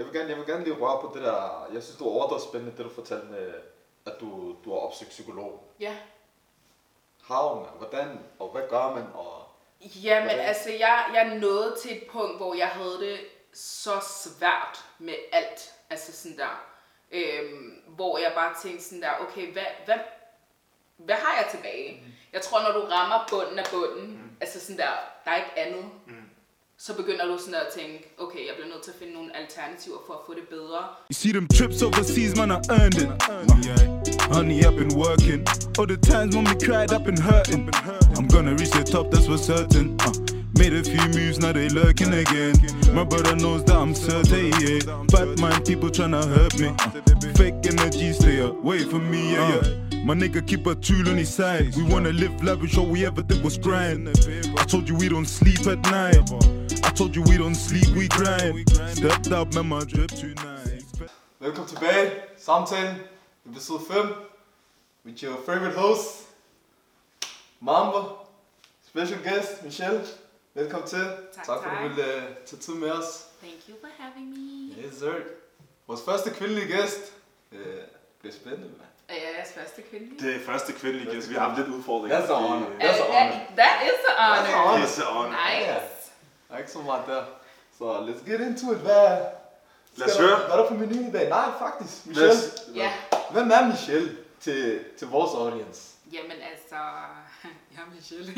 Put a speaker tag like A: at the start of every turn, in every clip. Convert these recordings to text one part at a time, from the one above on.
A: Jeg vil gerne, jeg vil gerne lige røre på det der, jeg synes, var overdrevet spændende, det du fortalte med, at du, du har opsøgt psykolog.
B: Ja.
A: Havn, hvordan, og hvad gør man, og
B: Jamen,
A: Hvordan?
B: altså, jeg, jeg nåede til et punkt, hvor jeg havde det så svært med alt. Altså sådan der, øhm, hvor jeg bare tænkte sådan der, okay, hvad, hvad, hvad har jeg tilbage? Mm. Jeg tror, når du rammer bunden af bunden, mm. altså sådan der, der er ikke andet, mm så begynder du sådan at tænke, okay, jeg bliver nødt til at finde nogle alternativer for at få det bedre.
C: You see them trips overseas, man, I earned it. Honey, I've been working. All the times when we cried, I've been hurting. I'm gonna reach the top, that's for certain. Uh, made a few moves, now they lurking again. My brother knows that I'm certain, yeah. Bad mind people tryna hurt me. Uh, fake energy, stay away from me, yeah, yeah. My nigga keep a tool on his side. We wanna live lavish, all we ever did was grind. I told you we don't sleep at night. I told you we don't sleep, we grind. Stepped up, man, my drip tonight.
A: Velkommen tilbage. Samtalen, episode 5. With your favorite host, Mamba. Special guest, Michelle. Velkommen til.
B: Tak,
A: tak for at du ville uh, tage tid med os.
B: Thank you for having me.
A: Yes, sir. Vores første kvindelige gæst. Uh, bliver spændende, mand.
B: Er jeg jeres første kvinde?
D: Det er første kvindelige gæst. Vi har haft lidt udfordringer.
A: That's an honor. That's an honor.
B: That is the honor.
A: That's an honor.
D: An honor.
B: Nice.
A: Der er ikke så meget der. Så let's get into it. Hvad,
D: Lad os høre.
A: Hvad er der på menuen i dag? Nej, faktisk. Michelle.
D: Os-
B: Ja,
A: Hvem er Michelle til, til vores audience?
B: jamen altså, jeg er Michelle.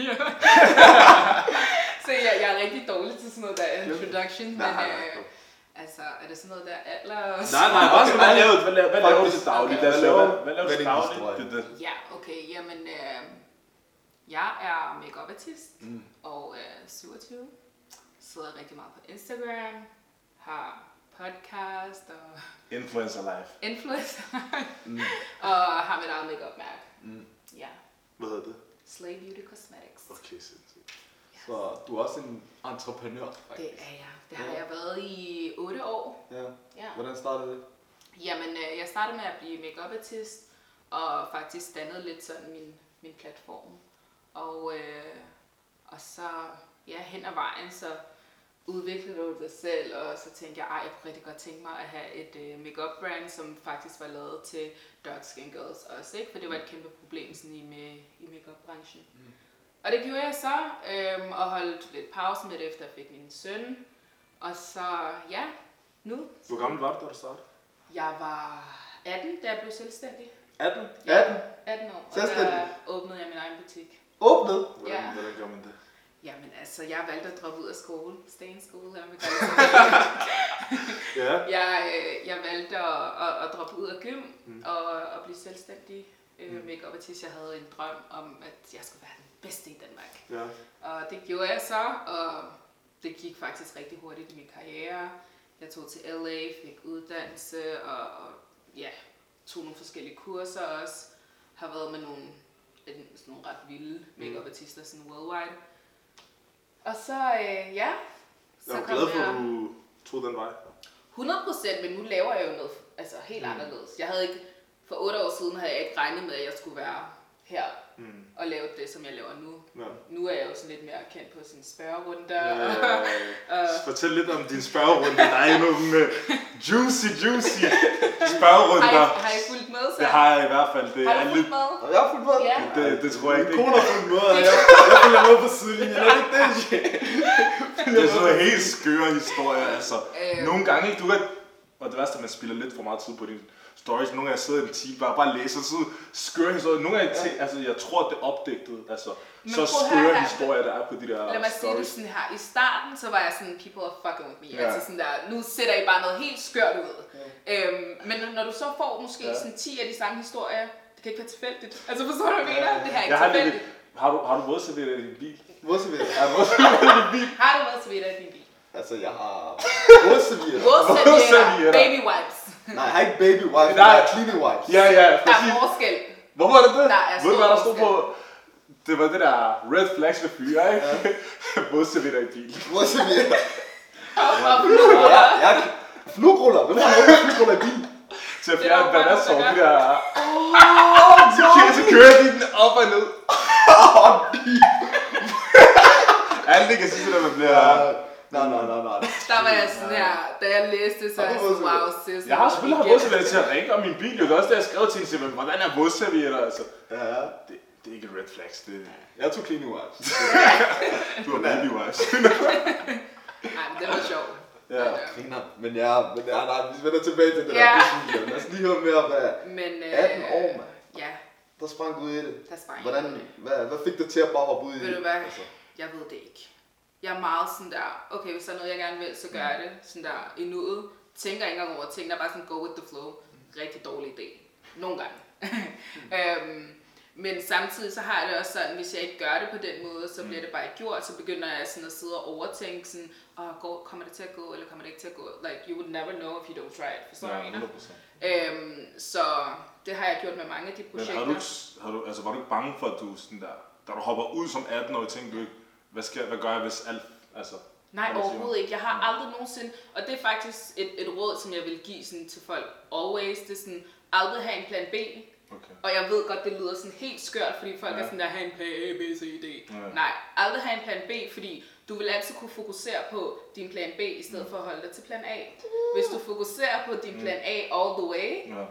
B: så jeg, jeg er rigtig dårlig til sådan noget der introduction, men
A: Nej, nej,
B: øh, altså, er det sådan noget der alder?
D: Nej, nej, hvad,
A: Okay,
D: hvad
A: nej.
D: laver du? Hvad laver, hvad laver du til daglig?
B: Okay.
A: Hvad laver-
D: hvad, hvad laver du
A: hvad
D: til
A: er
D: daglig?
A: historie?
D: Det er det.
B: Ja, okay, jamen, øh, jeg er makeup artist
A: Mm.
B: og øh, 27. Sidder rigtig meget på Instagram, har podcast og
D: Influencer life.
B: influencer,
A: Mm.
B: og har mit eget makeup mærke.
A: Mm.
B: Ja,
D: Hvad hedder det?
B: Slay Beauty Cosmetics.
D: Okay, sindssygt.
A: Så du er også en entreprenør,
B: Det
A: faktisk.
B: er jeg. Det har
A: Ja.
B: jeg været i 8 år.
A: Ja.
B: Ja.
A: Hvordan startede det?
B: Jamen, øh, jeg startede med at blive makeup artist, og faktisk dannede lidt sådan min, min platform. Og, øh, og så, ja, hen ad vejen, så udviklede du det selv, og så tænkte jeg, ej, jeg kunne rigtig godt tænke mig at have et øh, makeup brand, som faktisk var lavet til dark skin girls også, ikke? For det var et kæmpe problem sådan i, med, i makeup branchen. Mm. Og det gjorde jeg så, øhm, og holdt lidt pause med det, efter jeg fik min søn. Og så, ja, nu
D: Hvor gammel var du, da du startede?
B: jeg var 18, da jeg blev selvstændig.
D: 18.
A: 18.
B: 18 år, og der åbnede jeg min egen butik.
A: Åbnet.
D: Hvordan,
B: Ja.
D: hvordan gør man det?
B: Jamen altså, jeg valgte at droppe ud af skole. Stay school her med
D: Ja.
B: jeg, øh, jeg valgte at, at, at droppe ud af gym mm. og, og blive selvstændig øh, makeup artist. Jeg havde en drøm om, at jeg skulle være den bedste i Danmark.
D: Ja.
B: Og det gjorde jeg så, og det gik faktisk rigtig hurtigt i min karriere. Jeg tog til LA, fik uddannelse og, og ja, tog nogle forskellige kurser også. Har været med nogle, sådan nogle ret vilde makeup artister sådan worldwide. Og så, øh, ja, så
D: Jeg er
B: kom
D: glad for,
B: jeg...
D: at du tog den vej.
B: 100 procent, men nu laver jeg jo noget altså helt
D: Mm.
B: anderledes. Jeg havde ikke, for otte år siden havde jeg ikke regnet med, at jeg skulle være her
D: Mm.
B: og lave det, som jeg laver nu.
D: Ja.
B: Nu er jeg jo sådan lidt mere kendt på sådan spørgerunder.
D: Ja,
B: Ja.
D: ja, ja. Fortæl lidt om din spørgerunde. Der er nogle øh, juicy, juicy
B: Har, I,
D: spørgerunder.
B: har I fulgt med så?
D: Det har jeg i hvert fald. Det
B: har
D: er
B: du
D: lidt...
B: fulgt med?
A: Og jeg har fulgt med.
B: Ja.
D: Det, det tror jeg ikke.
A: Min
D: Det,
A: kone har fulgt med, og jeg, jeg følger med på sidelinjen. Er det ikke det,
D: det er sådan helt skøre historier. Altså,
B: Øh.
D: nogle gange, ikke? Du kan... Og det værste er, at man spiller lidt for meget tid på dine stories. Nogle gange sidder i en time bare, bare læser så skøre historier. Nogle gange, ja. altså, jeg tror, det er opdigtet. Altså,
B: Men
D: så skøre
B: her.
D: historier, der er på de der
B: Lad mig sige det
D: stories.
B: sådan her. I starten, så var jeg sådan, people are fucking with me.
D: Ja.
B: Ja. Altså sådan der, nu sætter I bare noget helt skørt ud. Ja. Øhm, men når du så får måske
D: Ja.
B: ja. sådan 10 af de samme historier, det kan ikke være tilfældigt. Altså forstår du, hvad jeg mener? Det her er ikke
D: Jeg har,
B: tilfældigt.
D: har du, har du vådservietter i din bil? Har du vådservietter i din bil?
B: Har du til i din bil?
A: Altså, jeg har vådservietter.
B: Vådservietter,
D: Vådservietter.
B: baby wipes.
A: Nej, jeg har ikke baby wipes,
D: Nej.
A: jeg har cleaning wipes.
D: Ja, ja,
B: Der er
D: præcis.
B: forskel.
D: Hvorfor er det det?
B: Der er
D: Ved du, hvad der stod på? Det var det der red flags ved fyre, ikke? Ja. vådservietter i bil.
A: Vådservietter.
B: Og, og
A: Ja, jeg flugruller. Hvem har noget flugruller i bilen?
D: Til at
B: Det
D: fjerne
B: noget,
D: de
B: der
D: der... Så kører, så kører de den op og ned. Alt det kan sige, at man bliver...
A: Nej, nej, nej, nej.
B: Der var jeg sådan her, da jeg læste, så jeg sådan, wow, sis.
D: Jeg har selvfølgelig haft vådservietter til at ringe om min bil. jo. Det er også det, jeg skrev til hende. Men hvordan er vådservietter? Altså,
A: Ja, ja.
D: det, det er ikke et red flags. Det,
A: Jeg tog clean wipes.
D: du har baby wipes.
B: Nej, men det var sjovt.
D: ja.
B: Men, øh,
A: Griner. Men ja, men ja, nej, vi vender tilbage til det
B: Ja.
A: der Disney. Lad os lige høre mere, hvad...
B: Men, øh,
A: 18 år, mand.
B: Ja,
A: Der sprang du i det.
B: der sprang
A: Hvordan,
B: ud
A: hvad, hvad fik dig til at bare hoppe ud i
B: Ved
A: det?
B: du hvad?
A: Altså,
B: Jeg ved det ikke. Jeg er meget sådan der, okay, hvis der er noget, jeg gerne vil, så gør jeg det. Sådan der i nuet. Tænker ikke engang over ting, der er bare sådan go with the flow. Rigtig dårlig idé. Nogle gange. øhm, men samtidig så har jeg det også sådan, hvis jeg ikke gør det på den måde, så bliver det bare ikke gjort. Så begynder jeg sådan at sidde og overtænke sådan, oh, går, kommer det til at gå, eller kommer det ikke til at gå? Like, you would never know if you don't try it. Forstår du?
D: 100%.
B: Øhm, så det har jeg gjort med mange af de
D: Men
B: projekter.
D: har du, har du, altså, var du ikke bange for, at du sådan der, da du hopper ud som 18 år, tænkte du ikke, hvad, skal, hvad gør jeg, hvis alt, altså...
B: Nej, overhovedet ikke. Jeg har aldrig nogensinde, og det er faktisk et, et råd, som jeg vil give sådan, til folk always, det er sådan, aldrig have en plan B.
D: Okay.
B: Og jeg ved godt, det lyder sådan helt skørt, fordi folk
D: Ja.
B: er sådan der, have en plan A, B, C, D.
D: Ja.
B: Nej, aldrig have en plan B, fordi du vil altid kunne fokusere på din plan B, i stedet for at holde dig til plan A. Hvis du fokuserer på din plan A all the way,
D: Ja.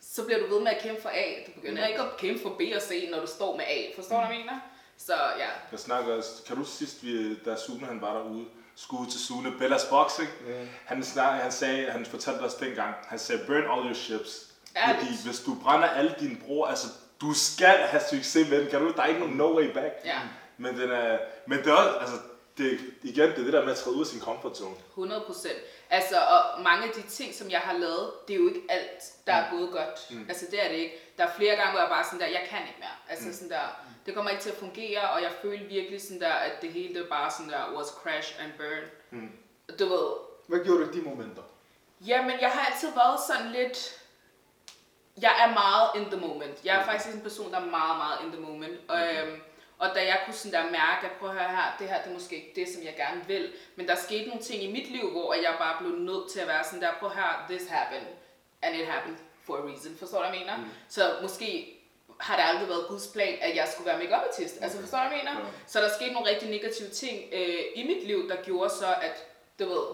B: så bliver du ved med at kæmpe for A. Du begynder ikke at kæmpe for B og C, når du står med A. Forstår du, hvad jeg mener? Så ja,
D: Jeg snakker også, kan du sidst, vi, da Sune han var derude, skud til Sune, Bellas Boxing,
A: Ja.
D: han, snak, han sagde, han fortalte os dengang, han sagde, burn all your ships.
B: Ærligt.
D: Fordi hvis du brænder alle dine bror, altså du skal have succes med den, kan du, der er ikke nogen no way back.
B: ja.
D: Men, den er, men det er også, altså, det, igen, det er det der med at træde ud af sin comfort zone.
B: 100 procent. Altså, og mange af de ting, som jeg har lavet, det er jo ikke alt, der er gået godt. Mm. Altså, det er det ikke. Der er flere gange, hvor jeg bare sådan der, jeg kan ikke mere. Altså, mm. sådan der, det kommer ikke til at fungere, og jeg følte virkelig sådan der, at det hele det bare sådan der, was crash and burn.
D: Mm.
B: Du ved,
A: Hvad gjorde du i de momenter?
B: Jamen, jeg har altid været sådan lidt... Jeg er meget in the moment. Jeg er faktisk en person, der er meget, meget in the moment. Og, øhm, og da jeg kunne sådan der mærke, at prøv at høre her, det her det er måske ikke det, som jeg gerne vil. Men der skete nogle ting i mit liv, hvor jeg bare blev nødt til at være sådan der, prøv at høre, this happened. And it happened for a reason. Forstår du, hvad jeg mener? Mm. Så måske har det aldrig været Guds plan, at jeg skulle være make artist. Altså, forstår du, hvad jeg mener?
D: Ja.
B: Så der skete nogle rigtig negative ting øh, i mit liv, der gjorde så, at, du ved,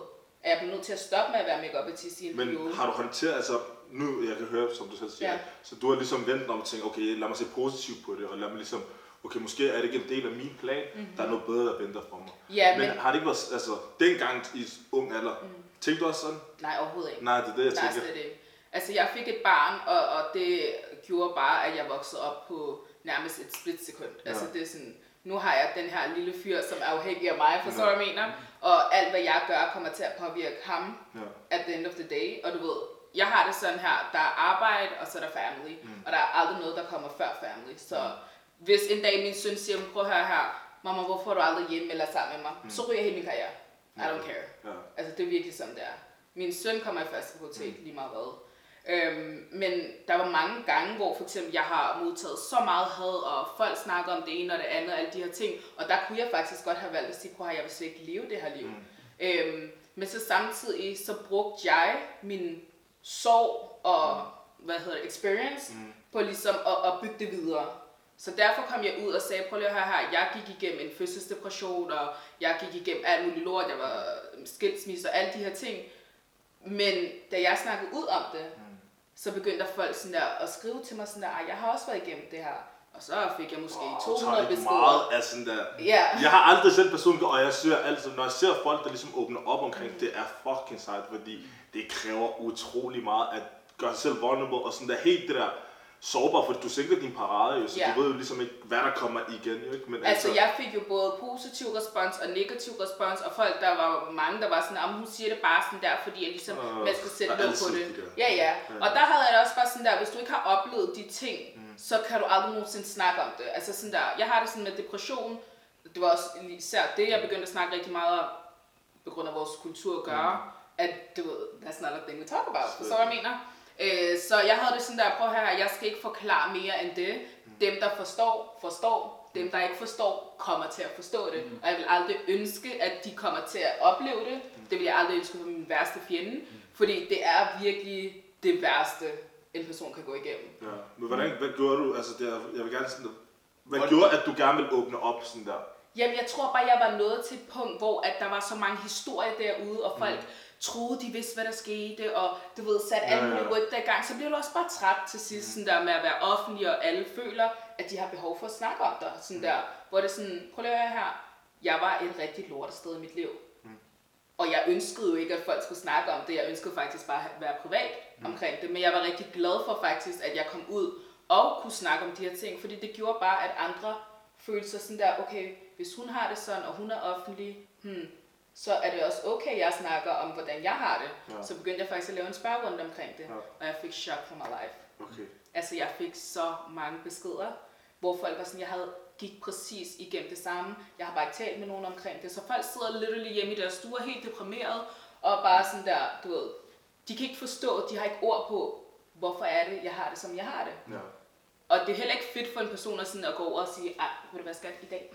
B: at jeg blev nødt til at stoppe med at være make artist i en
D: Men
B: periode.
D: har du håndteret, altså nu, jeg kan høre, som du selv siger,
B: Ja.
D: så du har ligesom vendt om og tænkt, okay, lad mig se positivt på det, og lad mig ligesom, okay, måske er det ikke en del af min plan, mm-hmm. der er noget bedre, der venter for mig.
B: Ja,
D: men,
B: men-
D: har det ikke været, altså, dengang i ung alder, mm. tænkte du også sådan?
B: Nej, overhovedet ikke.
D: Nej, det er det, jeg
B: Nej,
D: tænker.
B: slet ikke. Altså, jeg fik et barn, og, og det gjorde bare, at jeg voksede op på nærmest et splitsekund. Ja. Altså, det er sådan, nu har jeg den her lille fyr, som er afhængig af mig, forstår du,
D: Ja.
B: hvad jeg mener? Og alt, hvad jeg gør, kommer til at påvirke ham
D: Ja.
B: at the end of the day. Og du ved, jeg har det sådan her, der er arbejde, og så er der family. Mm. Og der er aldrig noget, der kommer før family. Så hvis en dag min søn siger, prøv at høre her, mamma, hvorfor er du aldrig hjemme eller sammen med mig? Mm. Så ryger hele min karriere. I don't care.
D: Ja.
B: Altså, det er virkelig sådan, det er. Min søn kommer i første prioritet, lige meget hvad. Øhm, men der var mange gange, hvor for eksempel jeg har modtaget så meget had, og folk snakker om det ene og det andet, og alle de her ting. Og der kunne jeg faktisk godt have valgt at sige, at jeg vil slet ikke leve det her liv. Mm. Øhm, men så samtidig, så brugte jeg min sorg og, hvad hedder det, experience, mm. på ligesom at, at bygge det videre. Så derfor kom jeg ud og sagde, prøv lige at høre her, jeg gik igennem en fødselsdepression, og jeg gik igennem alt muligt lort, jeg var skilsmisse og alle de her ting. Men da jeg snakkede ud om det, mm. Så begyndte der folk sådan der at skrive til mig sådan der, "Ej, jeg har også været igennem det her. Og så fik jeg måske
D: Wow,
B: 200
D: så er det
B: beskeder.
D: meget af sådan der.
B: Ja.
D: Jeg har aldrig selv personligt, og jeg ser altid, når jeg ser folk, der ligesom åbner op omkring,
B: Mm.
D: det er fucking sejt, fordi det kræver utrolig meget at gøre sig selv vulnerable, og sådan der helt det der sårbar, fordi du sænker din parade jo, så
B: Ja.
D: du ved jo ligesom ikke, hvad der kommer igen, jo ikke? Men
B: Altså, jeg fik jo både positiv respons og negativ respons, og folk, der var mange, der var sådan, om hun siger det bare sådan der, fordi jeg ligesom,
D: Øh,
B: man skal sætte låg på det.
D: de der.
B: Ja, ja. Og der havde jeg det også bare sådan der, hvis du ikke har oplevet de ting, mm. så kan du aldrig nogensinde snakke om det. Altså sådan der, jeg har det sådan med depression, det var også især det, jeg begyndte at snakke rigtig meget om, på grund af vores kultur at gøre, mm. at du ved, that's not a thing we talk about, hvad jeg mener? Øh, så jeg havde det sådan der, prøv her, jeg skal ikke forklare mere end det. Dem, der forstår, forstår. Dem, der ikke forstår, kommer til at forstå det. Og jeg vil aldrig ønske, at de kommer til at opleve det. Det vil jeg aldrig ønske for min værste fjende. Fordi det er virkelig det værste, en person kan gå igennem.
D: Ja. Men hvordan, hvad gjorde du, altså det jeg vil gerne sådan, hvad gjorde, at du gerne ville åbne op sådan der?
B: Jamen, jeg tror bare, jeg var nået til et punkt, hvor at der var så mange historier derude, og folk mm. troede, de vidste, hvad der skete, og du ved, satte alle
D: Ja, ja.
B: mulige rygter i gang. Så bliver du også bare træt til sidst, sådan der med at være offentlig, og alle føler, at de har behov for at snakke om dig. Sådan der, hvor det er sådan, prøv lige her, jeg var et rigtig lortested i mit liv. Og jeg ønskede jo ikke, at folk skulle snakke om det. Jeg ønskede faktisk bare at være privat mm. omkring det. Men jeg var rigtig glad for faktisk, at jeg kom ud og kunne snakke om de her ting. Fordi det gjorde bare, at andre følte sig sådan der, okay, hvis hun har det sådan, og hun er offentlig, hmm, så er det også okay, jeg snakker om, hvordan jeg har det.
D: Ja.
B: Så begyndte jeg faktisk at lave en spørgerunde omkring det.
D: Ja.
B: Og jeg fik chok for my life.
D: Okay.
B: Altså, jeg fik så mange beskeder, hvor folk var sådan, jeg havde gik præcis igennem det samme. Jeg har bare ikke talt med nogen omkring det. Så folk sidder literally hjemme i deres stuer helt deprimeret, og bare sådan der, du ved, de kan ikke forstå, de har ikke ord på, hvorfor er det, jeg har det, som jeg har det.
D: Ja.
B: Og det er heller ikke fedt for en person at, sådan at gå over og sige, ej, ved du hvad, skat, i dag,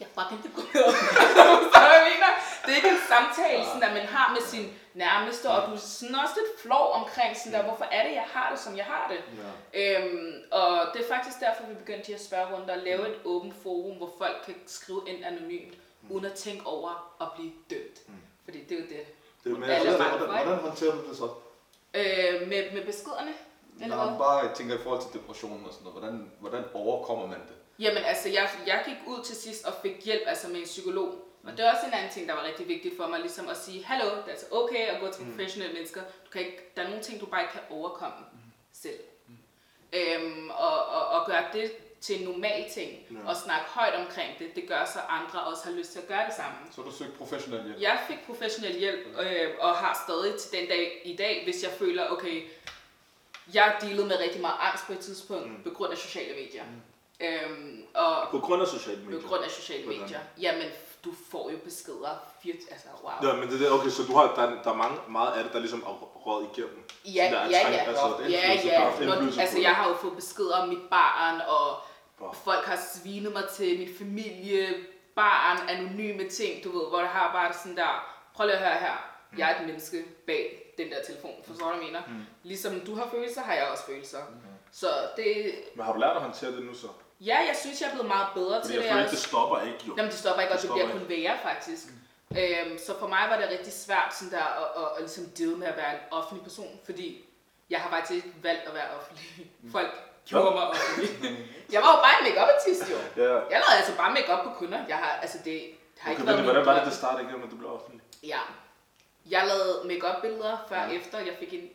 B: jeg er fucking deprimeret. så jeg mener, det er ikke en samtale, sådan, at man har med sin nærmeste, og du er sådan også lidt flov omkring, sådan der, hvorfor er det, jeg har det, som jeg har det.
D: Ja.
B: Øhm, og det er faktisk derfor, vi begyndte de her spørgerunder at lave et åbent forum, hvor folk kan skrive ind anonymt, uden at tænke over at blive dømt. Fordi det er jo det.
D: Det er med,
B: Alle
A: Hvordan, hvordan,
B: ikke?
A: håndterer du det så?
B: Øh, med, med beskederne? Eller
A: man bare tænker i forhold til depressionen og sådan noget, hvordan, hvordan overkommer man det?
B: Jamen altså, jeg, jeg gik ud til sidst og fik hjælp altså med en psykolog. Og det er også en anden ting, der var rigtig vigtigt for mig, ligesom at sige, hallo, det er altså okay at gå til professionelle mennesker. Du kan ikke, der er nogle ting, du bare ikke kan overkomme selv. Øhm, og, og, og gøre det til en normal ting,
D: Ja.
B: og snakke højt omkring det, det gør så andre også har lyst til at gøre det samme.
A: Så du søgt professionel hjælp?
B: Jeg fik professionel hjælp, øh, og har stadig til den dag i dag, hvis jeg føler, okay, jeg dealede med rigtig meget angst på et tidspunkt, mm. på grund af sociale medier. Mm. Øhm, og
D: På grund af sociale medier.
B: på grund af sociale
D: Hvordan?
B: medier. Jamen, du får jo beskeder. Fire, altså, wow.
D: Ja, men det er okay, så du har, der, der er mange, meget af det, der ligesom er råd igennem.
B: Ja,
D: Så der er
B: ja, ja.
D: Altså,
B: Ja, ja. Når, altså, jeg har jo fået beskeder om mit barn, og
D: Wow.
B: folk har svinet mig til min familie, barn, anonyme ting, du ved, hvor det har bare sådan der, prøv lige at høre her,
D: Mm.
B: jeg er et menneske bag den der telefon, forstår du, hvad jeg mener? Ligesom du har følelser, har jeg også følelser.
D: Mm.
B: Så det,
D: Men har du lært at håndtere det nu så?
B: Ja, jeg synes, jeg er blevet meget bedre
D: Fordi
B: til
D: jeg
B: det.
D: føler
B: Jeg
D: ikke, det stopper ikke jo.
B: Jamen, det stopper ikke, og
D: Det
B: det bliver
D: stopper
B: kun værre, faktisk. Øhm, så for mig var det rigtig svært sådan der, at, at, at ligesom deal med at være en offentlig person, fordi jeg har faktisk ikke valgt at være offentlig. Folk gjorde mig offentlig. Jeg var jo bare en make artist jo.
D: Ja.
B: Jeg lavede altså bare make på kunder. Jeg har, altså det har
D: Okay,
B: ikke
D: men
B: været
D: hvordan
B: min
D: var det, det startede igennem, at du blev offentlig?
B: Ja. Jeg lavede make billeder før og efter. Jeg fik en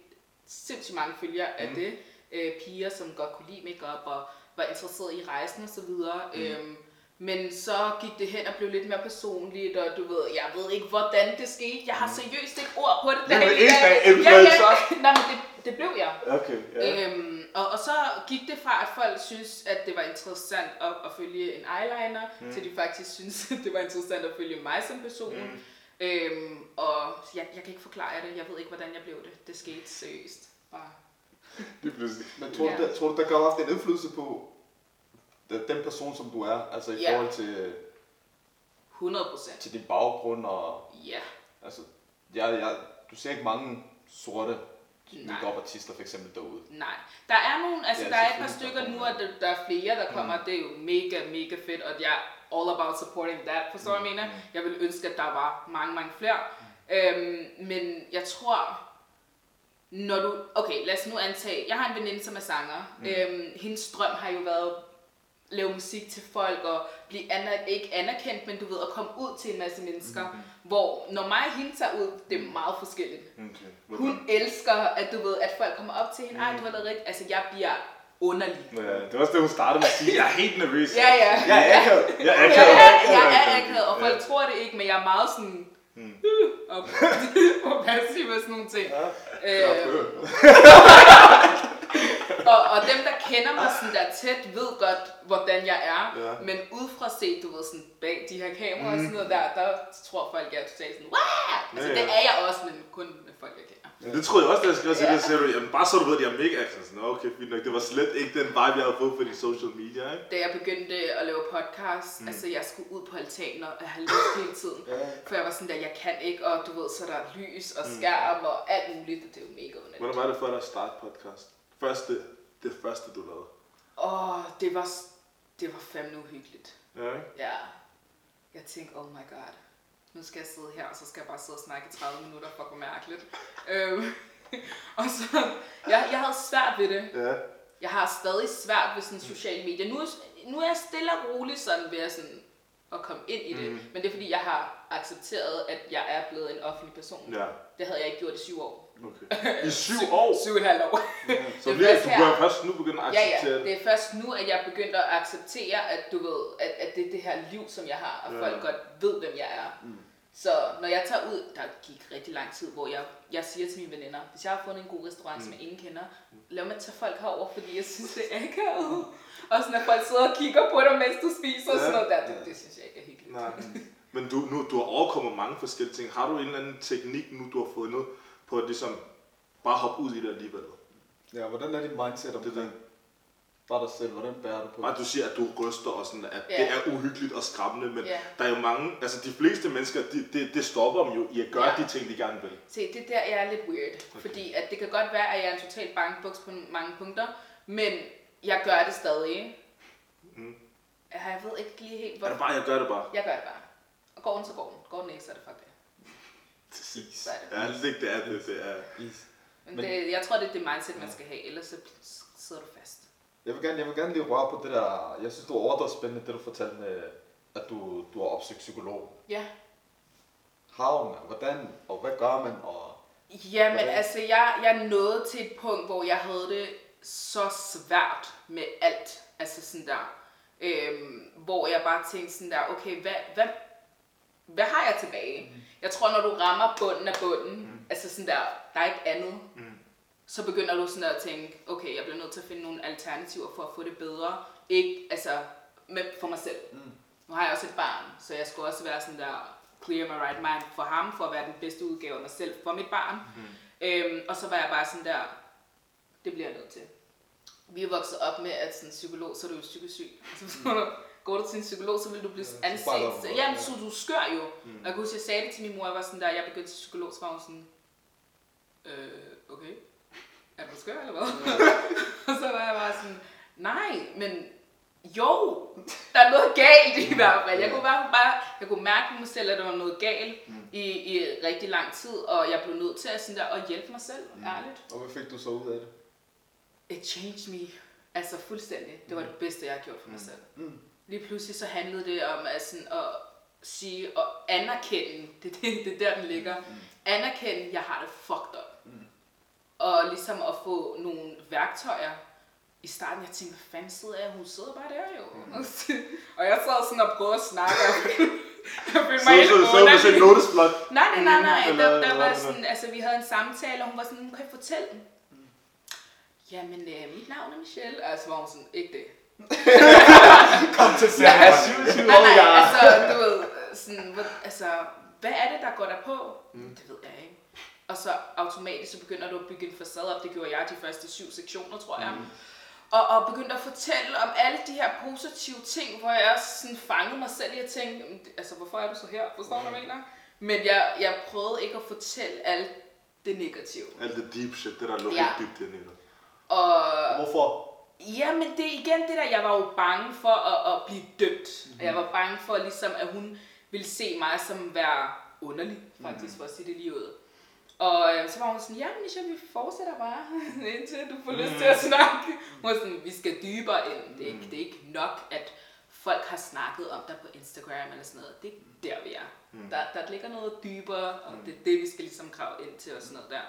B: sindssygt mange følgere af
D: Mm.
B: det. Øh, piger, som godt kunne lide make og var interesseret i rejsen og så videre.
D: Mm.
B: Øhm, men så gik det hen og blev lidt mere personligt, og du ved, jeg ved ikke, hvordan det skete. Jeg har seriøst ikke ord på det.
D: Mm.
B: Dag i
D: ikke influencer.
B: Ja, ja. Nej, men det, det blev jeg.
D: Okay, ja.
B: Øhm, og, og så gik det fra, at folk synes, at det var interessant at, at følge en eyeliner, mm. til de faktisk synes, at det var interessant at følge mig som person. Mm. Øhm, og jeg, jeg kan ikke forklare det. Jeg ved ikke, hvordan jeg blev det. Det skete seriøst. Bare.
D: Det pludselig.
A: Men tror, du,
B: Ja.
A: det, tror du, der kan have haft en indflydelse på den, den person, som du er? Altså i
B: Ja.
A: forhold til,
B: 100 procent.
A: til din baggrund og...
B: Ja.
A: Altså, jeg, jeg, du ser ikke mange sorte
B: Nej.
A: make artister for eksempel derude.
B: Nej. Der er nogle, altså
A: Ja,
B: der er et par stykker
A: der
B: nu, og der, der er flere, der kommer. Mm. Det er jo mega, mega fedt, og jeg er all about supporting that, forstår du, hvad jeg mener? Jeg vil ønske, at der var mange, mange flere. Øhm, men jeg tror, når du... Okay, lad os nu antage... Jeg har en veninde, som er sanger. Mm. Øhm, hendes drøm har jo været at lave musik til folk og blive aner- ikke anerkendt, men du ved, at komme ud til en masse mennesker. Mm. Hvor når mig og hende tager ud, det er meget forskelligt.
D: Okay.
B: Hun elsker, at du ved, at folk kommer op til hende. Ej, du har lavet rigtigt. Altså, jeg bliver underlig.
D: Ja, det var også det, hun startede med at sige. Jeg er helt nervøs.
B: Ja, ja.
D: Jeg er akavet. Jeg er akavet.
B: jeg er akavet, og folk tror det ikke, men jeg er meget sådan...
D: Mm.
B: Og, og passiv og sådan nogle ting.
A: Ja.
B: Øh, og, og dem, der kender mig sådan der tæt, ved godt, hvordan jeg er.
D: Ja.
B: Men udefra set, du ved, sådan bag de her kameraer og sådan noget der, der tror folk, jeg er totalt sådan, Wah! Altså,
D: Ja, ja.
B: det er jeg også, men kun med folk, jeg kender.
D: Men det troede jeg også, da jeg skrev til
B: Ja.
D: det, så du, jamen bare så du ved, at jeg er mega akavet. Sådan, okay, fint nok. Det var slet ikke den vibe, jeg havde fået på de social media, ikke?
B: da jeg begyndte at lave podcast, mm. altså jeg skulle ud på altanen og have lyst hele tiden. For jeg var sådan der, jeg kan ikke, og du ved, så der er lys og skærm og alt muligt, og det er jo mega
D: Hvordan
B: underligt.
D: var det for dig at starte podcast? Første, det første, du lavede.
B: Åh, det var, det var fandme uhyggeligt.
D: Ja, ikke?
B: Ja. jeg tænkte, oh my god, nu skal jeg sidde her, og så skal jeg bare sidde og snakke i 30 minutter, fuck hvor mærkeligt. øhm, og så, jeg, jeg havde svært ved det.
D: Ja.
B: Jeg har stadig svært ved sådan sociale medier. Nu, nu er jeg stille og rolig sådan ved at, sådan, at komme ind i det. Mm. Men det er fordi, jeg har accepteret, at jeg er blevet en offentlig person.
D: Ja.
B: Det havde jeg ikke gjort i syv år.
D: Okay. I syv år?
B: Syv og et halvt år.
D: Så
B: Det er
D: bliver
B: først
D: du bør først nu begynde at
B: Ja,
D: acceptere
B: ja.
D: det.
B: Det er først nu, at jeg er begyndt at acceptere, at du ved, at, at det er det her liv, som jeg har, og
D: Ja.
B: folk godt ved, hvem jeg er. Mm. Så når jeg tager ud, der gik rigtig lang tid, hvor jeg, jeg siger til mine veninder, hvis jeg har fundet en god restaurant, mm. som ingen kender, lad mig tage folk herover, fordi jeg synes, det er akavet. Og sådan, at folk sidder og kigger på dig, mens du spiser, og sådan noget der, det, det synes jeg ikke er hyggeligt.
D: Nej. Men du, nu, du har overkommet mange forskellige ting. Har du en eller anden teknik nu, du har fundet på at ligesom bare hoppe ud i det alligevel?
A: Ja, hvordan er dit mindset omkring
D: Det er det.
A: bare dig selv? Hvordan bærer du på
D: Bare du siger, at du ryster og sådan, at
B: Ja.
D: det er uhyggeligt og skræmmende, men
B: Ja.
D: der er jo mange, altså de fleste mennesker, de, det de stopper dem jo i at gøre
B: Ja.
D: de ting, de gerne vil.
B: Se, det er der, jeg er lidt weird. Okay. Fordi at det kan godt være, at jeg er en total bankbuks på mange punkter, men jeg gør det stadig.
D: Mm.
B: Jeg ved ikke lige helt,
D: Er
B: hvor...
D: det bare, jeg gør det bare.
B: Jeg gør det bare. Og går den, så går den. Går den ikke, så er det fuck det.
A: Præcis.
B: Er det.
D: Ja, det, det er det, det er.
A: Is.
B: Men
A: Men-
B: det, jeg tror, det er det mindset, man skal have, ellers så sidder du fast.
A: Jeg vil gerne, jeg vil gerne lige røre på det der, jeg synes, du er overdrevet spændende, det du fortalte med, at du, du har opsøgt psykolog.
B: Ja.
A: Havn, hvordan, og hvad gør man, og
B: Ja, men
A: Hvordan?
B: altså, jeg, jeg nåede til et punkt, hvor jeg havde det så svært med alt. Altså sådan der. Øhm, hvor jeg bare tænkte sådan der, okay, hvad, hvad, hvad har jeg tilbage? Mm. Jeg tror, når du rammer bunden af bunden, mm. altså sådan der, der er ikke andet,
D: Mm.
B: så begynder du sådan der at tænke, okay, jeg bliver nødt til at finde nogle alternativer for at få det bedre. Ikke, altså, med, for mig selv.
A: Mm.
B: Nu har jeg også et barn, så jeg skulle også være sådan der clear my right mind for ham, for at være den bedste udgave af mig selv for mit barn. Mm. Øhm, og så var jeg bare sådan der, det bliver jeg nødt til. Vi er vokset op med, at sådan psykolog, så er du jo psykisk syg. Altså, hvis du går du til en psykolog, så vil du blive
A: Ja,
B: anset.
A: du
B: Ja,
A: noget,
B: så du skør jo. Mm. Og jeg kan huske, jeg sagde det til min mor, jeg var sådan der, jeg begyndte til psykolog, så var hun sådan, øh, okay, er du skør eller hvad? og så var jeg bare sådan, nej, men jo, der er noget galt i hvert fald. Jeg kunne, bare, bare, jeg kunne mærke på mig selv, at der var noget galt mm. i, i rigtig lang tid, og jeg blev nødt til at, sådan der, at hjælpe mig selv, mm. ærligt.
A: og hvad fik du så ud af det?
B: It changed me. Altså fuldstændig. Det var det bedste, jeg har gjort for mig selv.
A: Mm.
B: Lige pludselig så handlede det om at, sådan, at sige og anerkende, det, det, det er der, den ligger. Anerkende, jeg har det fucked up. Og ligesom at få nogle værktøjer. I starten, jeg tænkte, hvad fanden sidder jeg? Hun sidder bare der jo. og jeg sad sådan og prøvede at snakke. og jeg følte mig
D: Så,
B: helt
D: så, så, så, så notesblok.
B: Nej, nej, nej, nej.
D: Eller
B: Der, der var sådan, altså vi havde en samtale, og hun var sådan, kan jeg fortælle den? Jamen, øh, mit navn er Michelle. Altså var hun sådan, ikke det.
A: Kom til
D: Jeg er 27
B: Nej,
D: år, jeg
B: altså, du ved, sådan, altså, hvad er det, der går der på? Mm. Det ved jeg ikke. Og så automatisk så begynder du at bygge en facade op. Det gjorde jeg de første syv sektioner, tror jeg. Mm. Og, og begyndte at fortælle om alle de her positive ting, hvor jeg også sådan fangede mig selv i at tænke, "Jamen, det- altså hvorfor er du så her? Forstår du, hvad jeg mener? Men jeg, jeg prøvede ikke at fortælle alt det negative.
D: Alt det deep shit, det der lå
B: Ja.
D: helt dybt inde i dig.
B: Og
A: Hvorfor?
B: Ja, men det er igen det der, jeg var jo bange for at, at blive dømt. Mm-hmm. Og jeg var bange for ligesom, at hun ville se mig som være underlig, faktisk, mm-hmm. for at sige det lige ud. Og øh, så var hun sådan, ja, Misha, vi fortsætter bare, indtil du får lyst til at snakke. Hun var sådan, vi skal dybere ind. Det er, ikke, det er ikke nok, at folk har snakket om dig på Instagram eller sådan noget. Det er der, vi er. Mm. Der, der ligger noget dybere, og det er det, vi skal ligesom grave ind til og sådan noget der.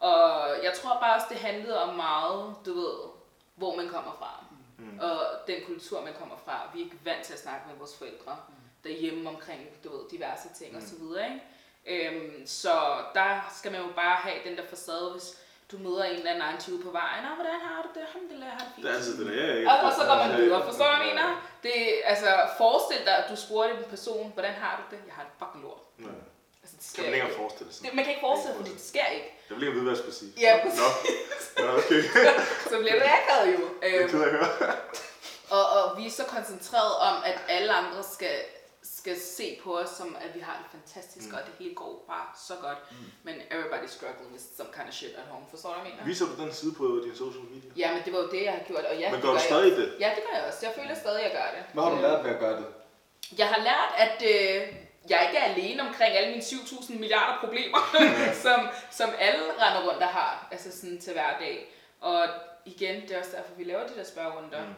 B: Og jeg tror bare også, det handlede om meget, du ved, hvor man kommer fra. Mm. Og den kultur, man kommer fra. Vi er ikke vant til at snakke med vores forældre derhjemme omkring, du ved, diverse ting mm. og så videre, ikke? Øhm, så der skal man jo bare have den der facade, hvis du møder en eller anden auntie på vejen, og hvordan har du det? Alhamdulillah, har det fint.
D: Det er altid det der, jeg ikke.
B: Og, og så går man videre, forstår du, hvad jeg mener? Det, altså, forestil dig, at du spurgte en person, hvordan har du det? Jeg har det fucking lort. Det
D: Kan
B: sker
D: man ikke forestille sig.
B: Det, man kan ikke forestille sig, fordi det sker ikke.
D: Jeg vil ikke vide, hvad jeg skulle sige.
B: Ja, præcis.
D: Nå, okay.
B: Så bliver det akavet jo.
D: Det er
B: Øhm,
D: ked af at høre.
B: og, og vi er så koncentreret om, at alle andre skal, skal se på os, som at vi har det fantastisk, mm. og det hele går bare så godt. Mm. Men everybody's struggling with some kind of shit at home. Forstår du, hvad jeg mener?
D: Viser du den side på dine social media?
B: Ja, men det var jo det, jeg har gjort. Og ja,
D: Men
B: det
D: gør du
B: jeg
D: stadig
B: også.
D: det?
B: Ja, det gør jeg også. Jeg føler stadig, at jeg gør det.
A: Hvad har du
B: Øh,
A: lært ved at gøre det?
B: jeg har lært, at øh, jeg ikke er alene omkring alle mine 7.000 milliarder problemer, som, som alle render rundt og har, altså sådan til hverdag. Og igen, det er også derfor, vi laver de der spørgerunder. Mm.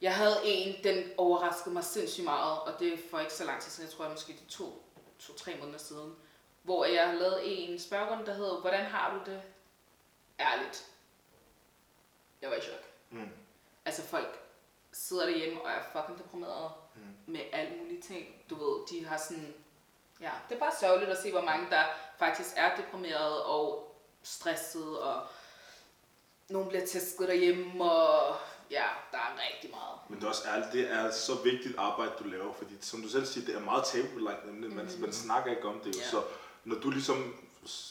B: Jeg havde en, den overraskede mig sindssygt meget, og det er for ikke så lang tid siden, jeg tror, jeg måske de to, to-tre måneder siden, hvor jeg har lavet en spørgerunde, der hedder, hvordan har du det? Ærligt. Jeg var i chok.
D: Mm.
B: Altså folk sidder derhjemme og er fucking deprimeret mm. med alle mulige ting. Du ved, de har sådan... Ja, det er bare sørgeligt at se, hvor mange der faktisk er deprimeret og stresset, og nogen bliver tæsket derhjemme, og ja, der er rigtig meget.
D: Men det er også ærligt, det er så vigtigt arbejde, du laver, fordi som du selv siger, det er meget tabubelagt, nemlig, man,
B: Mhm.
D: man snakker ikke om det,
B: Ja.
D: så når du ligesom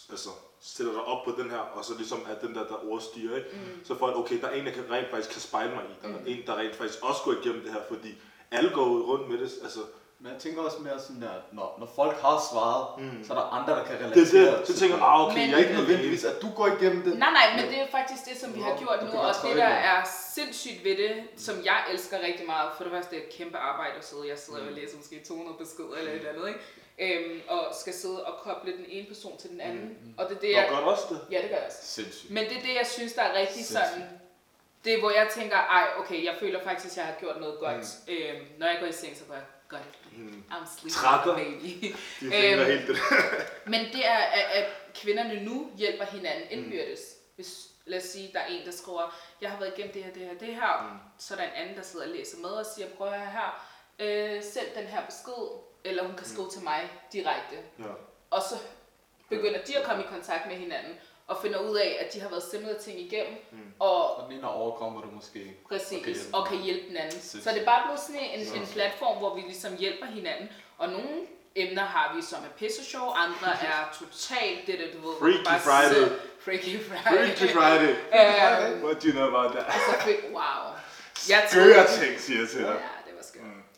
D: altså, sætter dig op på den her, og så ligesom er den der, der ordstyrer, ikke?
B: Mm.
D: så folk, okay, der er en, der kan, rent faktisk kan spejle mig i, der er en, der rent faktisk også går igennem det her, fordi alle går jo rundt med det, altså,
A: Men jeg tænker også mere sådan der, når, når folk har svaret,
D: Mm.
A: mm. så er der andre, der kan
D: det
A: relatere
D: er det, så tænker jeg,
A: det.
D: ah, okay,
B: Men-
D: jeg er ikke
A: nødvendigvis, at du går igennem det.
B: Nej, nej, men det er faktisk det, som vi har gjort nu, og det der
A: det.
B: er sindssygt ved det, som jeg elsker rigtig meget, for det første det er et kæmpe arbejde at sidde, jeg sidder og læser måske 200 beskeder eller et eller andet, ikke? Øhm, og skal sidde og koble den ene person til den anden,
A: Mm,
B: og det er det, jeg...
D: er godt også det.
B: Ja, det gør jeg også.
A: Sindssygt.
B: Men det er det, jeg synes, der er rigtig
A: Sindssygt.
B: sådan... Det er, hvor jeg tænker, ej, okay, jeg føler faktisk, at jeg har gjort noget godt. Mm. Øhm, når jeg går i seng, så går jeg godt.
D: Mm.
B: I'm sleeping,
D: Trætter.
B: baby.
D: De
B: Øhm,
D: helt det.
B: Men det er, at, at kvinderne nu hjælper hinanden indbyrdes. Hvis, lad os sige, der er en, der skriver, jeg har været igennem det her, det her, det her.
D: Mm.
B: Så er der en anden, der sidder og læser med og siger, prøv at høre her, øh, send den her besked, eller hun kan skrive til mig direkte.
D: Ja.
B: Og så begynder de at komme i kontakt med hinanden, og finder ud af, at de har været simlede ting igennem,
D: Mm.
B: og
A: Og den ene overkommer du måske.
B: Præcis,
A: Og kan hjælpe
B: og kan hjælpe den anden.
A: Sindssygt.
B: Så det er bare blevet sådan en, en platform, hvor vi ligesom hjælper hinanden. Og nogle emner har vi, som er pisse sjov, andre er totalt det, der du ved.
D: Freaky
B: bare
D: Friday.
B: sidder- Freaky Friday.
D: Freaky Friday.
B: Øhm,
D: What do you know about that?
B: altså, wow. Jeg
D: Skøre ting, siger jeg til dig. Mm.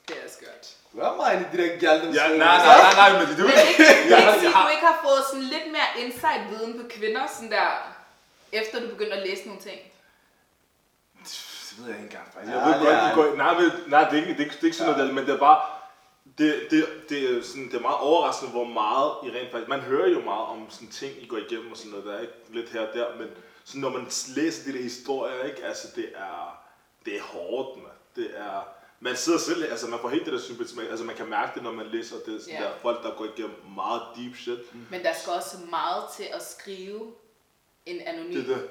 B: Det er skørt.
A: Du er mig inde i de der gjalden.
D: Ja, nej, nej, nej, nej, men det
B: er ikke, det er
D: Jeg-
B: ikke sige,
D: har-
B: du ikke har fået sådan lidt mere insight-viden på kvinder, sådan der, efter du begyndte at læse nogle ting.
D: Det ved jeg ikke engang, faktisk.
A: Ja,
D: Jeg ved
A: det er
D: godt, det går, nej, men, nej, det er ikke, det er, ikke- det er ikke sådan noget, men det er bare, det, det, det, er sådan, det er meget overraskende, hvor meget I rent faktisk, man hører jo meget om sådan ting, I går igennem og sådan noget, der er ikke lidt her og der, men sådan, når man læser de der historier, ikke, altså det er, det er hårdt, man. Man sidder selv, altså man får helt det der sympati, altså man kan mærke det, når man læser det, sådan
B: Ja.
D: der folk, der går igennem meget deep shit.
B: Men der skal også meget til at skrive en anonym.
D: Det er det.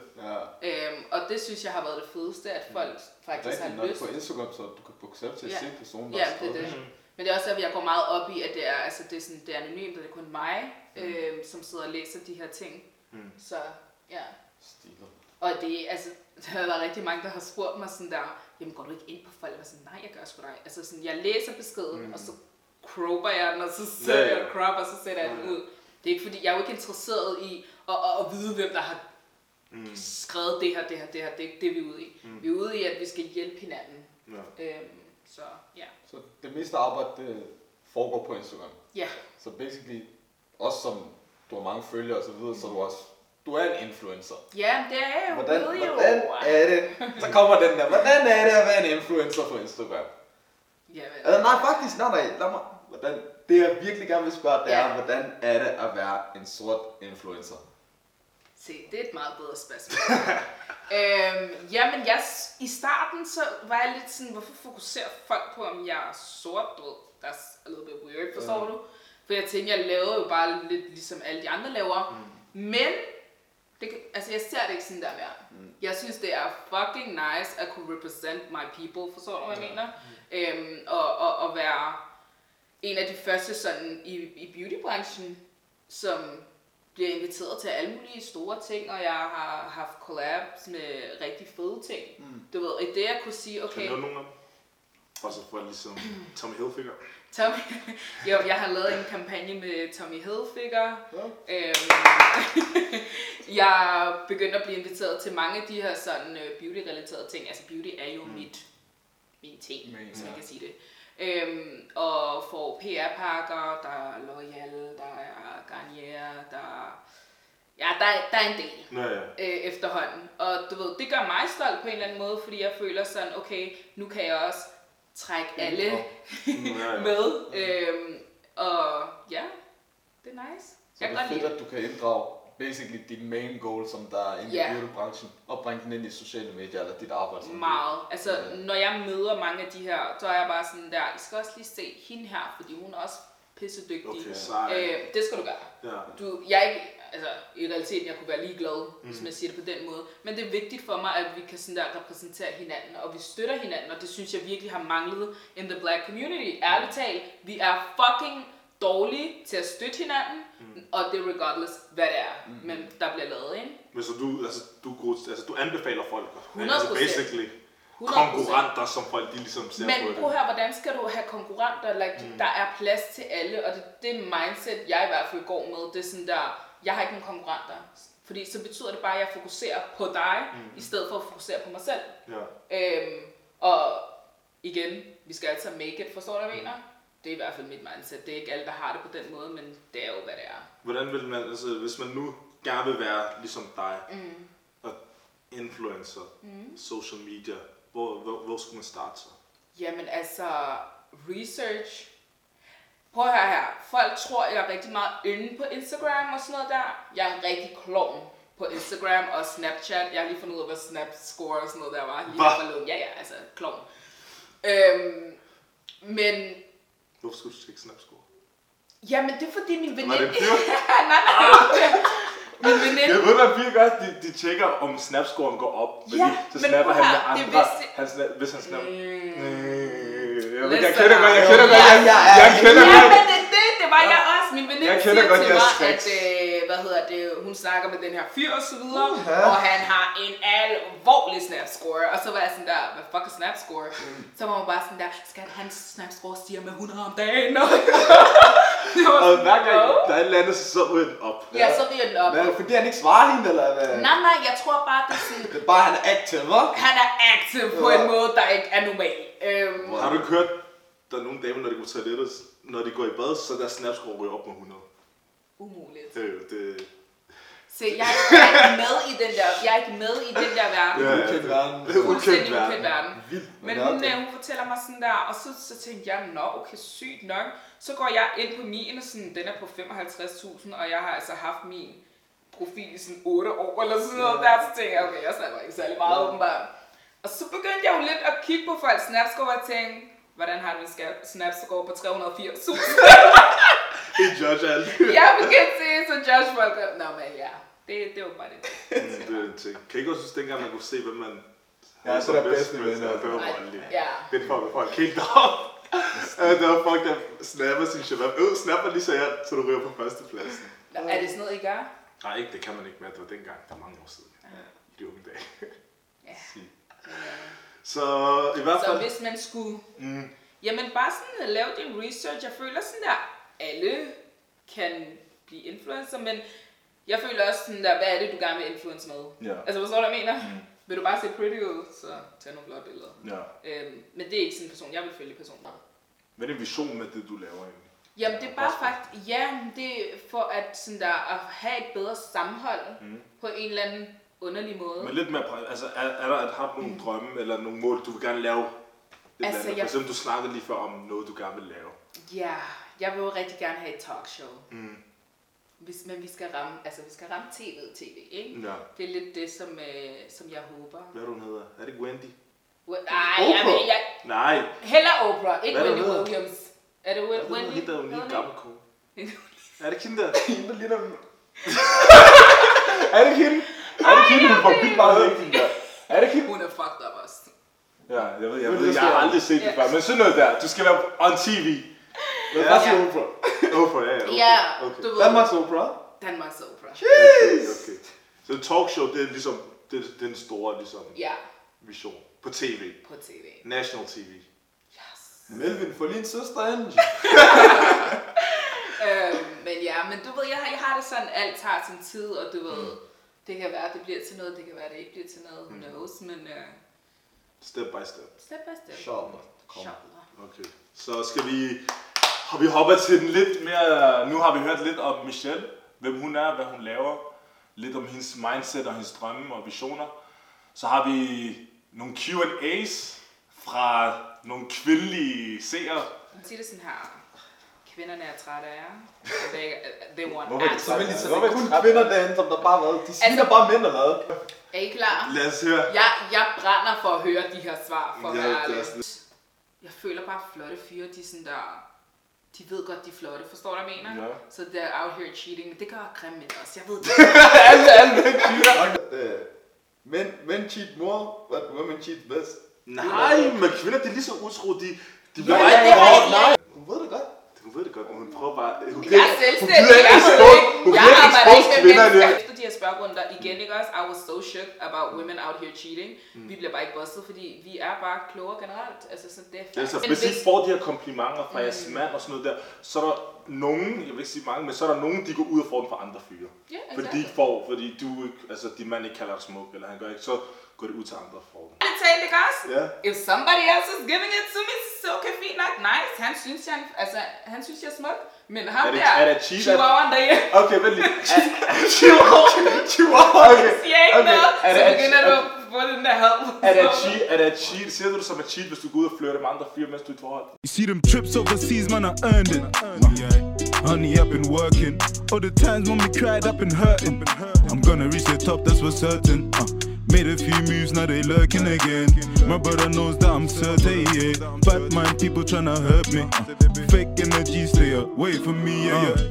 A: Ja.
B: Øhm, og det synes jeg har været det fedeste, at folk faktisk
A: Rigtigt,
B: har
A: når du
B: lyst.
A: er på Instagram, så du kan booke selv til at
B: Ja.
A: se personen, der
B: Ja, det er det.
D: Mhm.
B: Men det er også derfor, jeg går meget op i, at det er, altså, det er, sådan, det er anonymt, og det er kun mig, øh, som sidder og læser de her ting.
D: Mm.
B: Så ja.
A: Stilet.
B: Og det, altså, der har været rigtig mange, der har spurgt mig sådan der, jamen går du ikke ind på folk? Og sådan, nej, jeg gør sgu dig. Altså sådan, jeg læser beskeden, mm. og så croper jeg den, og så sætter
D: ja.
B: jeg crop, og så sætter jeg den ud. Det er ikke fordi, jeg er jo ikke interesseret i at, at, at vide, hvem der har
D: Mm.
B: skrevet det her, det her, det her. Det er ikke det, vi er ude i.
D: Mm.
B: Vi er ude i, at vi skal hjælpe hinanden.
D: Ja.
B: Øhm, så ja.
A: Så det meste arbejde, det foregår på Instagram.
B: Ja,
A: Så basically, også som du har mange følgere og så videre, så er du også, du er en influencer.
B: ja det er jo
A: Hvordan,
B: ved jo.
A: hvordan er det? Så kommer den der, hvordan er det at være en influencer på Instagram?
B: Ja, vel.
A: Altså, nej, faktisk, nej, nej, lad mig, hvordan, det jeg virkelig gerne vil spørge, det er,
B: Ja.
A: hvordan er det at være en sort influencer?
B: Se, det er et meget bedre spørgsmål. øhm, jamen, jeg, i starten så var jeg lidt sådan, hvorfor fokuserer folk på, om jeg er sort? Du ved, that's a little bit weird, forstår du? For jeg tænkte, jeg laver jo bare lidt ligesom alle de andre laver. Mm. Men, det, kan- altså jeg ser det ikke sådan der mere. Mm. Jeg synes, det er fucking nice at kunne represent my people, forstår du, hvad jeg mener? Øhm, og, og, og være en af de første sådan i, i beautybranchen, som bliver inviteret til alle mulige store ting, og jeg har haft collabs med rigtig fede ting. Mm. Du ved, i det jeg kunne sige,
D: Kan
B: okay,
D: du nogle af dem? Og så får jeg ligesom Tommy Hilfiger.
B: Tommy, jo, jeg har lavet en kampagne med Tommy Hilfiger.
A: Ja.
B: Øhm, jeg begyndte at blive inviteret til mange af de her sådan uh, beauty-relaterede ting. Altså beauty er jo mm. mit, min ting, hvis man
A: ja.
B: kan sige det. Øhm, og får PR-pakker, der er L'Oreal, der er Garnier, der Ja, der, er- der er en del
D: Ja, ja.
B: øh, efterhånden. Og du ved, det gør mig stolt på en eller anden måde, fordi jeg føler sådan, okay, nu kan jeg også trække alle
D: Ja, ja.
B: med. Øhm, og ja, det er nice.
A: Så
B: Jeg
A: det er fedt,
B: lide
A: at du kan inddrage basically din main goal, som der er inde
B: Ja.
A: i beauty-branchen, og bringe den ind i sociale medier eller dit arbejde. som
B: Meget. Altså,
A: Ja.
B: når jeg møder mange af de her, så er jeg bare sådan der, I skal også lige se hende her, fordi hun er også pisse dygtig.
D: Okay,
B: øh, det skal du gøre.
D: Ja.
B: Du, jeg er ikke, altså i realiteten, jeg kunne være ligeglad, mm. hvis man siger det på den måde. Men det er vigtigt for mig, at vi kan sådan der repræsentere hinanden, og vi støtter hinanden, og det synes jeg virkelig har manglet in the black community. Ærligt talt, vi er fucking dårlige til at støtte hinanden, mm. og det er regardless, hvad det er, mm. men der bliver lavet, ikke?
D: Men så du, altså, du, altså, du anbefaler folk.
B: 100%.
D: Altså basically
B: 100%.
D: konkurrenter, som folk de ligesom ser på
B: Men
D: det.
B: prøv her, hvordan skal du have konkurrenter? Like, mm. Der er plads til alle, og det, det mindset, jeg i hvert fald går med, det er sådan der, jeg har ikke nogen konkurrenter. Fordi så betyder det bare, at jeg fokuserer på dig, mm. i stedet for at fokusere på mig selv.
D: Ja.
B: Øhm, og igen, vi skal altid make it, forstår du, hvad jeg mener? Det er i hvert fald mit mindset. Det er ikke alle, der har det på den måde, men det er jo, hvad det er.
D: Hvordan vil man, altså hvis man nu gerne vil være ligesom dig, mm. og influencer, mm. social media, hvor, hvor, hvor skulle man starte så?
B: Jamen altså, research. Prøv at høre her. Folk tror, jeg er rigtig meget inde på Instagram og sådan noget der. Jeg er en rigtig klovn på Instagram og Snapchat. Jeg har lige fundet ud af, hvad Snapscore og sådan noget der var. Lige forleden. Ja, ja, altså klovn. Øhm, men,
D: Hvorfor skulle du tjekke Snapscore?
B: jamen det er fordi min veninde...
D: Var det fyr?
B: nej, nej. min veninde...
D: Jeg ved, at fyre godt, de, de tjekker, om snapscoren går op. Fordi
B: Ja,
D: så
B: men
D: snapper han med
B: det
D: andre.
B: vidste-
D: Han snap, hvis han snapper.
B: Mm.
D: Jeg, jeg kender godt, jeg kender godt, jeg,
A: Ja, ja,
D: jeg
A: ja.
D: kender
B: Ja,
D: godt.
B: men det, det, det var jeg også. Min veninde
D: Jeg
B: siger
D: kender godt
B: til mig, at øh, hvad hedder det, hun snakker med den her fyr og så videre,
A: Uha.
B: og han har en alvorlig snapscore. Og så var jeg sådan der, hvad fuck er snapscore? Så var man bare sådan der, skal hans snapscore stiger med 100 om dagen? Og
D: Og hver gang der er et eller andet, så ryger den op.
B: Ja, så ryger den op.
A: Men fordi, han ikke svarer hende, eller hvad?
B: Nej, nej, jeg tror bare, det er sådan,
A: Det er bare, han er active, hva'?
B: han er aktiv på en måde, der ikke er normal. Øhm,
D: Har du ikke hørt, der er nogle damer, når de går på toilettet, når de går i bad, så deres snapscore ryger op med 100.
B: umuligt.
D: Det er jo det.
B: Se, jeg er, jeg er ikke med i den der, jeg er ikke med i den der verden.
D: Ja, ja.
A: Ukendt verden.
D: Er ukendt
B: ukendt
D: verden.
B: verden.
A: Vildt.
B: Men
A: Ja,
B: hun, øh, hun fortæller mig sådan der, og så, så tænkte jeg, nå okay, sygt nok. Så går jeg ind på min, og sådan, den er på 55.000, og jeg har altså haft min profil i sådan 8 år eller sådan noget der, så tænkte jeg, okay, jeg snapper ikke særlig meget åbenbart. Og så begyndte jeg jo lidt at kigge på folks snapscore og tænke, hvordan har du en snapscore på 380.000?
D: Det er judge alt.
B: jeg begyndte til så judge folk. Nå, men ja, det, det var bare det.
D: Mm, det er en ting. Kan I ikke også synes, dengang man kunne se, hvem man
A: Ja,
D: havde
A: så er der
D: bedst
A: bedste
D: friends?
A: venner.
D: Ja, det var voldeligt.
B: Ja.
D: Det er folk, helt op. Ja, der var folk, der snapper sin shabab. Øh, snapper lige så her, så du ryger på førstepladsen.
B: Er det sådan noget, I gør?
D: Nej, ikke, det kan man ikke mere. Det var dengang, der er mange år siden. I de unge dage.
B: Ja.
D: Så i hvert
B: Så
D: fald...
B: hvis man skulle...
D: Mm,
B: Jamen bare sådan at lave din research. Jeg føler sådan der, alle kan blive influencer, men jeg føler også sådan der, hvad er det, du gerne vil influence med?
A: Ja.
B: Altså, forstår du, hvad jeg mener? Mm. Vil du bare se pretty ud, så tag nogle flotte billeder.
D: ja.
B: Øhm, men det er ikke sådan en person, jeg vil følge personen.
D: Hvad er vision med det, du laver egentlig?
B: Jamen det er bare faktisk, ja, det er for at, sådan der, at have et bedre sammenhold mm. på en eller anden underlig måde.
D: Men lidt mere, altså er, er der, at har du nogle drømme eller nogle mål, du vil gerne lave? Et
B: Altså,
D: andet? For
B: jeg-
D: eksempel, du snakkede lige før om noget, du gerne vil lave.
B: Ja, jeg vil jo rigtig gerne have et talkshow.
D: Mm.
B: Hvis, men vi skal ramme, altså vi skal ramme tv, tv, ikke?
D: Ja.
B: Det er lidt det, som, øh, som jeg håber.
D: Hvad er hun hedder? Er det Wendy?
B: Nej, jeg,
A: Oprah?
B: jeg, jeg,
D: Nej.
B: heller Oprah, ikke
D: Hvad er
B: Wendy
D: det, hun
B: Williams. Er det Wendy?
D: ved, hun hedder lige
B: Hedder
D: gammel kone. Er det ikke hende der?
A: Hende, der ligner... er det ikke hende? Er det ikke hende, hun får vildt meget hende der? Er det ikke hende?
B: Hun er fucked up også.
D: Ja, jeg ved, jeg, ved,
A: det
D: jeg har aldrig set det før. Men sådan noget der, du skal være on TV.
A: Hvad
D: Ja.
A: siger Oprah?
D: Oprah, ja, ja. Okay.
B: Ja,
D: okay.
B: du ved.
A: Danmarks Oprah?
B: Danmarks Oprah.
D: Okay, okay. Så talkshow, det er ligesom, det er den store ligesom,
B: Ja,
D: vision. På tv.
B: på tv.
D: National TV.
B: Yes.
A: Melvin, få lige en søster ind.
B: Øhm, men ja, men du ved, jeg har, jeg har det sådan, alt tager sin tid, og du ved, det kan være, det bliver til noget, det kan være, det ikke bliver til noget, who knows, men uh,
D: Step by step.
B: step by step.
A: Inshallah. Kom.
D: Okay. Så skal vi... Har vi hoppet til den lidt mere... Nu har vi hørt lidt om Michelle. Hvem hun er, hvad hun laver. Lidt om hendes mindset og hendes drømme og visioner. Så har vi nogle Q&A's fra nogle kvindelige seere.
B: Sig det sådan her. Kvinderne er trætte af jer. They, they want
A: Hvorfor, vil de så det er kun kvinder derinde, som der bare været. De sviner
B: Altså-
A: bare mænd eller hvad?
B: Er I klar?
D: Lad os høre.
B: Jeg, jeg brænder for at høre de her svar, for at
D: Ja,
B: være
D: det er
B: ærlig.
D: sådan-
B: Jeg føler bare, at flotte fyre, de er sådan der... De ved godt, de er flotte. Forstår du, hvad jeg mener?
D: Ja.
B: Så they're out here cheating. Men det gør grimme mænd også. Jeg ved det.
A: Øh, Men, men cheat more, but women cheat best.
D: Nej, men kvinder, de er lige så utro. De, de bliver
B: Ja,
D: bare
B: det
D: ikke
B: jeg-
D: Nej.
A: Hun ved det godt.
D: Hun ved det godt, men hun prøver bare... Hun
B: Jeg er
D: hun
B: selvstændig.
D: gider ikke
B: ikke.
D: hun
B: jeg
D: gider ikke
B: med
D: kvinderne.
B: Her spørgerunder igen, ikke også? I was so shook about women out here cheating.
D: Mm.
B: Vi bliver bare ikke bustet, fordi vi er bare klogere generelt. Altså, så det er
D: Ja, så
B: Men
D: hvis I får de her komplimenter fra jeres mand og sådan noget der, så er der nogen, jeg vil ikke sige mange, men så er der nogen, de går ud og får den fra andre fyre.
B: Ja,
D: Fordi de
B: exactly.
D: ikke får, fordi du ikke, altså din mand ikke kalder dig smuk, eller han gør ikke, så går det ud til andre og får den.
B: Ærligt talt, ikke også?
D: Ja.
B: If somebody else is giving it to me, så okay, fint nok. Nice. Han synes, jeg, altså, han synes, jeg er smuk. Men ham
D: Er det-
B: der,
D: er det cheat, at-
B: chihuahuaen derhjemme,
D: Okay, vent lige. Chihuahua. Chihuahua. Okay.
B: siger ikke
D: Okay,
B: noget,
D: er
B: så
D: det-
B: begynder du at få den der had.
D: Er det et cheat? Er det et cheat? Siger du det som et cheat, hvis du går ud og flirter med andre fyre, mens du er i et forhold?
C: You see them trips overseas, man, I earned it. Honey, I've been working. All the times when we cried, I've been hurting. I'm gonna reach the top, that's for certain. Uh, made a few moves, now they lurking again. My brother knows that I'm certain, yeah. Bad mind people tryna hurt me. Fake energy, stay away from me, yeah, yeah.